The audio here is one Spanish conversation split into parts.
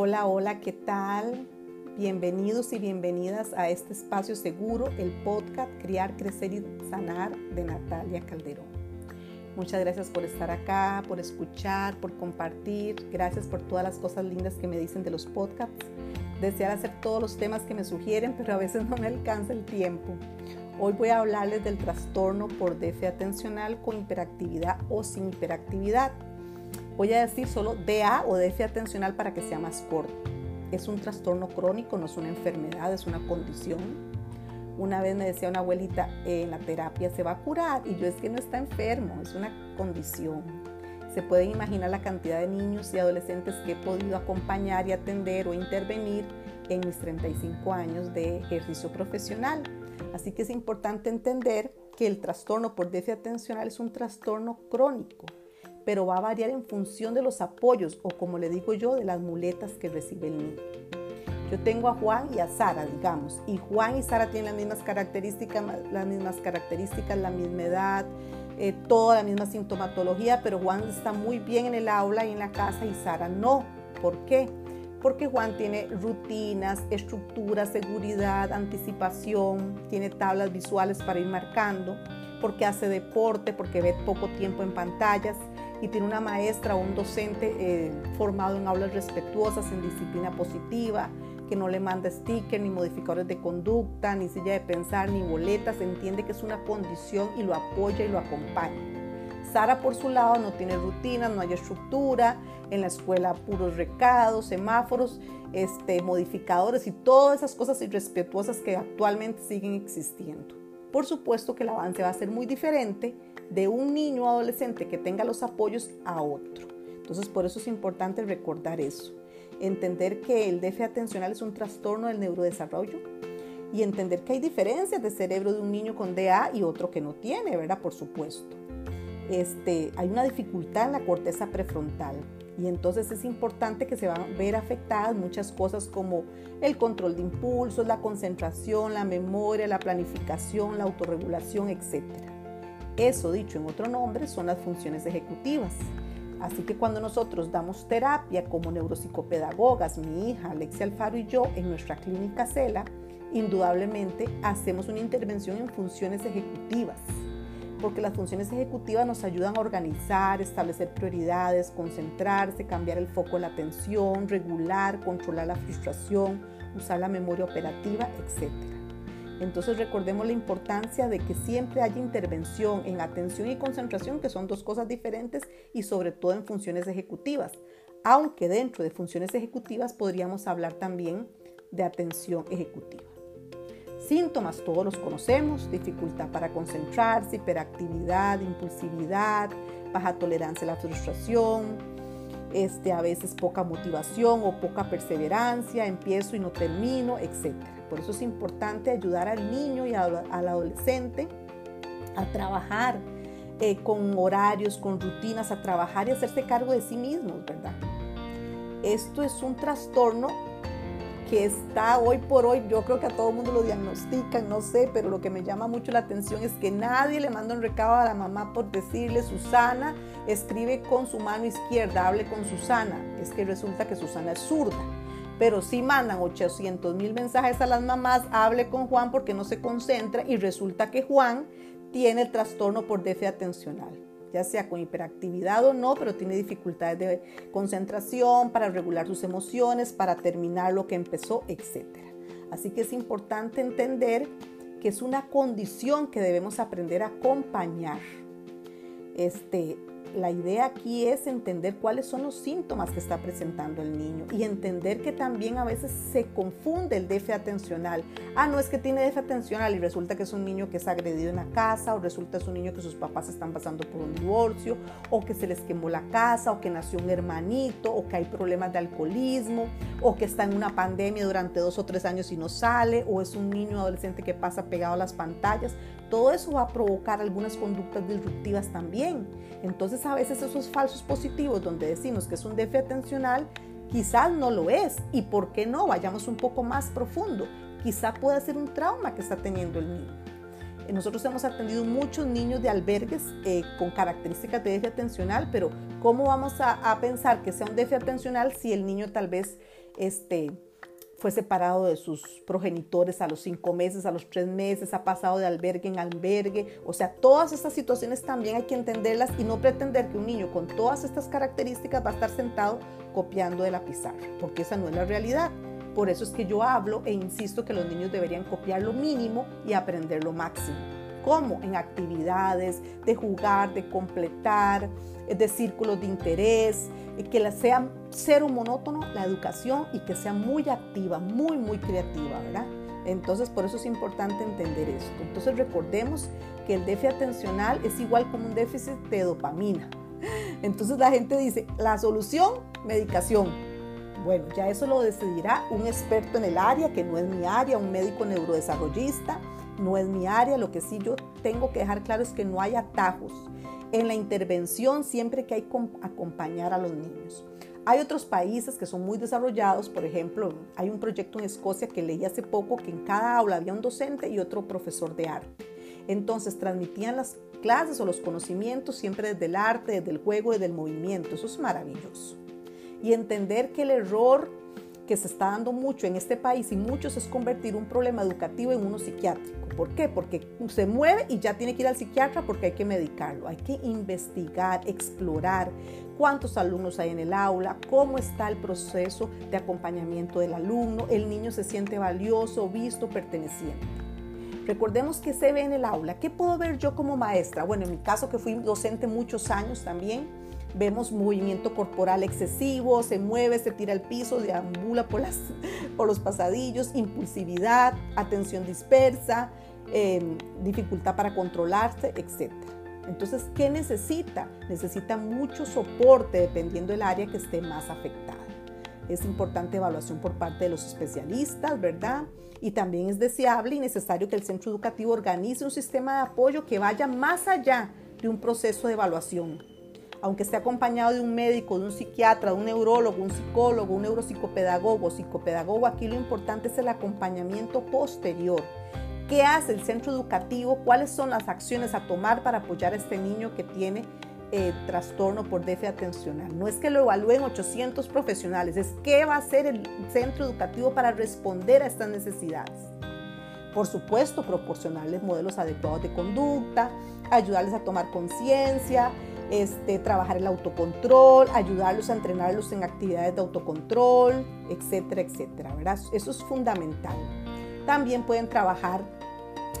Hola, hola, ¿qué tal? Bienvenidos y bienvenidas a este espacio seguro, el podcast Criar, Crecer y Sanar de Natalia Calderón. Muchas gracias por estar acá, por escuchar, por compartir. Gracias por todas las cosas lindas que me dicen de los podcasts. Desear hacer todos los temas que me sugieren, pero a veces no me alcanza el tiempo. Hoy voy a hablarles del trastorno por déficit atencional con hiperactividad o sin hiperactividad. Voy a decir solo DA o déficit atencional para que sea más corto. Es un trastorno crónico, no es una enfermedad, es una condición. Una vez me decía una abuelita, en la terapia se va a curar y yo es que no está enfermo, es una condición. Se pueden imaginar la cantidad de niños y adolescentes que he podido acompañar y atender o intervenir en mis 35 años de ejercicio profesional. Así que es importante entender que el trastorno por déficit atencional es un trastorno crónico, pero va a variar en función de los apoyos o como le digo yo, de las muletas que recibe el niño. Yo tengo a Juan y a Sara, digamos, y Juan y Sara tienen las mismas características, las mismas características, la misma edad, eh, toda la misma sintomatología, pero Juan está muy bien en el aula y en la casa y Sara no. ¿Por qué? porque Juan tiene rutinas, estructura, seguridad, anticipación, tiene tablas visuales para ir marcando, porque hace deporte, porque ve poco tiempo en pantallas y tiene una maestra o un docente eh, formado en aulas respetuosas, en disciplina positiva, que no le manda stickers, ni modificadores de conducta, ni silla de pensar, ni boletas, entiende que es una condición y lo apoya y lo acompaña. Sara por su lado no tiene rutina, no hay estructura, en la escuela puros recados, semáforos, este, modificadores y todas esas cosas irrespetuosas que actualmente siguen existiendo. Por supuesto que el avance va a ser muy diferente de un niño o adolescente que tenga los apoyos a otro. Entonces por eso es importante recordar eso. Entender que el déficit atencional es un trastorno del neurodesarrollo y entender que hay diferencias de cerebro de un niño con DA y otro que no tiene, ¿verdad? Por supuesto este, hay una dificultad en la corteza prefrontal. Y entonces es importante que se van a ver afectadas muchas cosas como el control de impulsos, la concentración, la memoria, la planificación, la autorregulación, etc. Eso, dicho en otro nombre, son las funciones ejecutivas. Así que cuando nosotros damos terapia como neuropsicopedagogas, mi hija Alexia Alfaro y yo en nuestra clínica CELA, indudablemente hacemos una intervención en funciones ejecutivas porque las funciones ejecutivas nos ayudan a organizar, establecer prioridades, concentrarse, cambiar el foco de la atención, regular, controlar la frustración, usar la memoria operativa, etc. Entonces recordemos la importancia de que siempre haya intervención en atención y concentración, que son dos cosas diferentes, y sobre todo en funciones ejecutivas. Aunque dentro de funciones ejecutivas podríamos hablar también de atención ejecutiva. Síntomas todos los conocemos, dificultad para concentrarse, hiperactividad, impulsividad, baja tolerancia a la frustración, este, a veces poca motivación o poca perseverancia, empiezo y no termino, etc. Por eso es importante ayudar al niño y al adolescente a trabajar eh, con horarios, con rutinas, a trabajar y hacerse cargo de sí mismos, ¿verdad? Esto es un trastorno que está hoy por hoy, yo creo que a todo el mundo lo diagnostican, no sé, pero lo que me llama mucho la atención es que nadie le manda un recado a la mamá por decirle, Susana, escribe con su mano izquierda, hable con Susana. Es que resulta que Susana es zurda. Pero sí mandan 800 mil mensajes a las mamás, hable con Juan porque no se concentra y resulta que Juan tiene el trastorno por déficit atencional ya sea con hiperactividad o no, pero tiene dificultades de concentración, para regular sus emociones, para terminar lo que empezó, etc. Así que es importante entender que es una condición que debemos aprender a acompañar. Este, la idea aquí es entender cuáles son los síntomas que está presentando el niño y entender que también a veces se confunde el déficit atencional. Ah, no es que tiene déficit atencional y resulta que es un niño que es agredido en la casa o resulta que es un niño que sus papás están pasando por un divorcio o que se les quemó la casa o que nació un hermanito o que hay problemas de alcoholismo o que está en una pandemia durante dos o tres años y no sale o es un niño adolescente que pasa pegado a las pantallas. Todo eso va a provocar algunas conductas disruptivas también. Entonces a veces esos falsos positivos donde decimos que es un déficit atencional, quizás no lo es. ¿Y por qué no? Vayamos un poco más profundo. Quizá pueda ser un trauma que está teniendo el niño. Eh, nosotros hemos atendido muchos niños de albergues eh, con características de déficit atencional, pero ¿cómo vamos a, pensar que sea un déficit atencional si el niño tal vez este, fue separado de sus progenitores a los cinco meses, a los tres meses, ha pasado de albergue en albergue. O sea, todas estas situaciones también hay que entenderlas y no pretender que un niño con todas estas características va a estar sentado copiando de la pizarra, porque esa no es la realidad. Por eso es que yo hablo e insisto que los niños deberían copiar lo mínimo y aprender lo máximo. ¿Cómo? En actividades de jugar, de completar, de círculos de interés, que sea cero monótono la educación y que sea muy activa, muy, muy creativa, ¿verdad? Entonces, por eso es importante entender esto. Entonces, recordemos que el déficit atencional es igual como un déficit de dopamina. Entonces, la gente dice, la solución, medicación. Bueno, ya eso lo decidirá un experto en el área, que no es mi área, un médico neurodesarrollista, no es mi área. Lo que sí yo tengo que dejar claro es que no hay atajos en la intervención siempre que hay que acompañar a los niños. Hay otros países que son muy desarrollados, por ejemplo, hay un proyecto en Escocia que leí hace poco que en cada aula había un docente y otro profesor de arte. Entonces transmitían las clases o los conocimientos siempre desde el arte, desde el juego, desde el movimiento. Eso es maravilloso. Y entender que el error que se está dando mucho en este país y muchos es convertir un problema educativo en uno psiquiátrico. ¿Por qué? Porque se mueve y ya tiene que ir al psiquiatra porque hay que medicarlo. Hay que investigar, explorar cuántos alumnos hay en el aula, cómo está el proceso de acompañamiento del alumno, el niño se siente valioso, visto, perteneciente. Recordemos que se ve en el aula. ¿Qué puedo ver yo como maestra? Bueno, en mi caso que fui docente muchos años también, vemos movimiento corporal excesivo, se mueve, se tira al piso, deambula por, las, por los pasadillos, impulsividad, atención dispersa, em, dificultad para controlarse, etc. Entonces, ¿qué necesita? Necesita mucho soporte dependiendo del área que esté más afectada. Es importante evaluación por parte de los especialistas, ¿verdad? Y también es deseable y necesario que el centro educativo organice un sistema de apoyo que vaya más allá de un proceso de evaluación aunque esté acompañado de un médico, de un psiquiatra, de un neurólogo, un psicólogo, un neuropsicopedagogo, psicopedagogo, aquí lo importante es el acompañamiento posterior. ¿Qué hace el centro educativo? ¿Cuáles son las acciones a tomar para apoyar a este niño que tiene eh, trastorno por déficit atencional? No es que lo evalúen 800 profesionales, es qué va a hacer el centro educativo para responder a estas necesidades. Por supuesto, proporcionarles modelos adecuados de conducta, ayudarles a tomar conciencia, este, trabajar el autocontrol, ayudarlos a entrenarlos en actividades de autocontrol, etcétera, etcétera, ¿verdad? Eso es fundamental. También pueden trabajar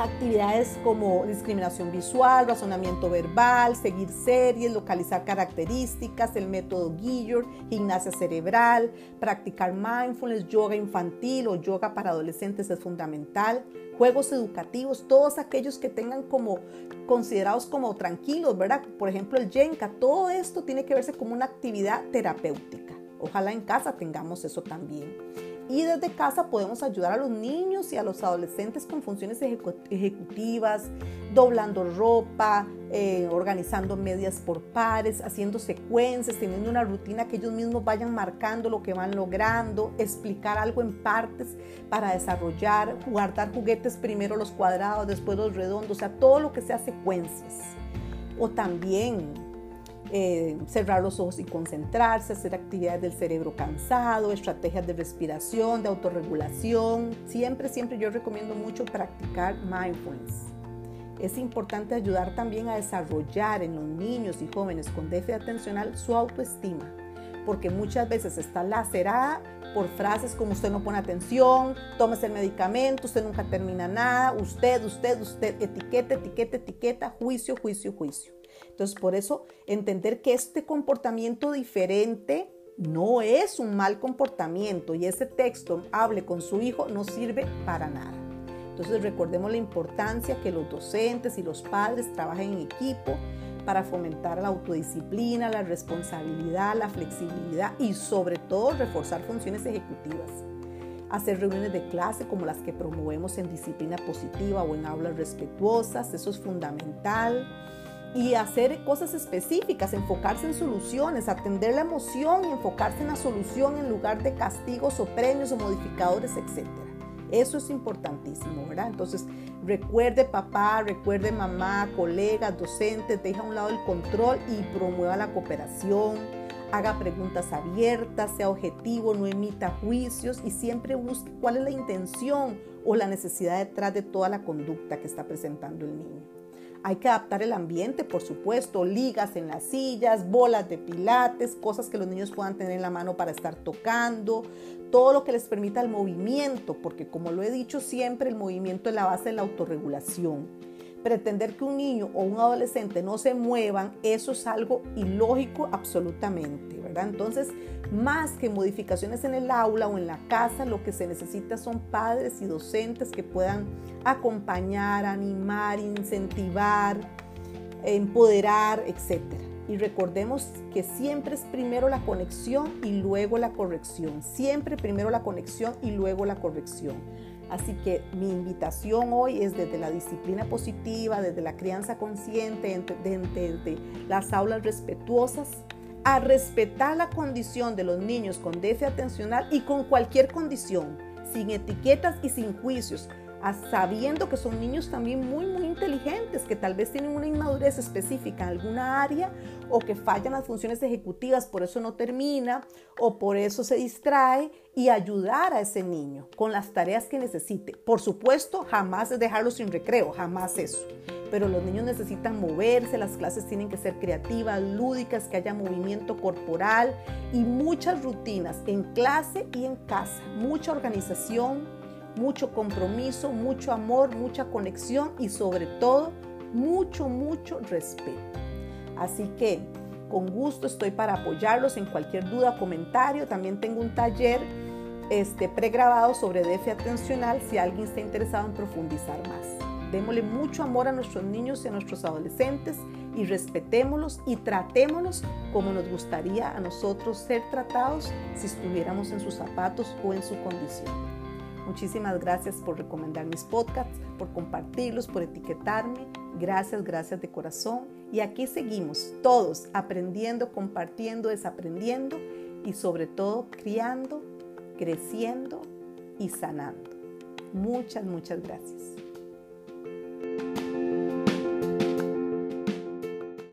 actividades como discriminación visual, razonamiento verbal, seguir series, localizar características, el método Guillor, gimnasia cerebral, practicar mindfulness, yoga infantil o yoga para adolescentes es fundamental, juegos educativos, todos aquellos que tengan como considerados como tranquilos, ¿verdad? Por ejemplo, el Jenka, todo esto tiene que verse como una actividad terapéutica. Ojalá en casa tengamos eso también. Y desde casa podemos ayudar a los niños y a los adolescentes con funciones ejecutivas, doblando ropa, eh, organizando medias por pares, haciendo secuencias, teniendo una rutina que ellos mismos vayan marcando lo que van logrando, explicar algo en partes para desarrollar, guardar juguetes primero los cuadrados, después los redondos, o sea, todo lo que sea secuencias. O también eh, cerrar los ojos y concentrarse, hacer actividades del cerebro cansado, estrategias de respiración, de autorregulación. Siempre, siempre yo recomiendo mucho practicar mindfulness. Es importante ayudar también a desarrollar en los niños y jóvenes con déficit atencional su autoestima, porque muchas veces está lacerada por frases como usted no pone atención, tómese el medicamento, usted nunca termina nada, usted, usted, usted, etiqueta, etiqueta, etiqueta, juicio, juicio, juicio. Entonces, por eso, entender que este comportamiento diferente no es un mal comportamiento y ese texto hable con su hijo no sirve para nada. Entonces, recordemos la importancia que los docentes y los padres trabajen en equipo para fomentar la autodisciplina, la responsabilidad, la flexibilidad y sobre todo reforzar funciones ejecutivas. Hacer reuniones de clase como las que promovemos en disciplina positiva o en aulas respetuosas, eso es fundamental y hacer cosas específicas, enfocarse en soluciones, atender la emoción y enfocarse en la solución en lugar de castigos o premios o modificadores, etc. Eso es importantísimo, ¿verdad? Entonces, recuerde papá, recuerde mamá, colegas, docentes, deja a un lado el control y promueva la cooperación. haga preguntas abiertas, sea objetivo, no emita juicios y siempre busque cuál es la intención o la necesidad detrás de toda la conducta que está presentando el niño. Hay que adaptar el ambiente, por supuesto, ligas en las sillas, bolas de pilates, cosas que los niños puedan tener en la mano para estar tocando, todo lo que les permita el movimiento, porque como lo he dicho siempre, el movimiento es la base de la autorregulación. Pretender que un niño o un adolescente no se muevan, eso es algo ilógico absolutamente, Entonces, más que modificaciones en el aula o en la casa, lo que se necesita son padres y docentes que puedan acompañar, animar, incentivar, empoderar, etc. Y recordemos que siempre es primero la conexión y luego la corrección. Siempre primero la conexión y luego la corrección. Así que mi invitación hoy es desde la disciplina positiva, desde la crianza consciente, desde, las aulas respetuosas, a respetar la condición de los niños con déficit atencional y con cualquier condición, sin etiquetas y sin juicios, sabiendo que son niños también muy, muy inteligentes, que tal vez tienen una inmadurez específica en alguna área o que fallan las funciones ejecutivas, por eso no termina o por eso se distrae y ayudar a ese niño con las tareas que necesite. Por supuesto, jamás es dejarlo sin recreo, jamás eso. Pero los niños necesitan moverse, las clases tienen que ser creativas, lúdicas, que haya movimiento corporal y muchas rutinas en clase y en casa, mucha organización, mucho compromiso, mucho amor, mucha conexión y sobre todo mucho, mucho respeto. Así que con gusto estoy para apoyarlos en cualquier duda o comentario. También tengo un taller este, pregrabado sobre déficit atencional si alguien está interesado en profundizar más. Démosle mucho amor a nuestros niños y a nuestros adolescentes y respetémoslos y tratémoslos como nos gustaría a nosotros ser tratados si estuviéramos en sus zapatos o en su condición. Muchísimas gracias por recomendar mis podcasts, por compartirlos, por etiquetarme. Gracias, gracias de corazón. Y aquí seguimos todos aprendiendo, compartiendo, desaprendiendo y sobre todo criando, creciendo y sanando. Muchas, muchas gracias.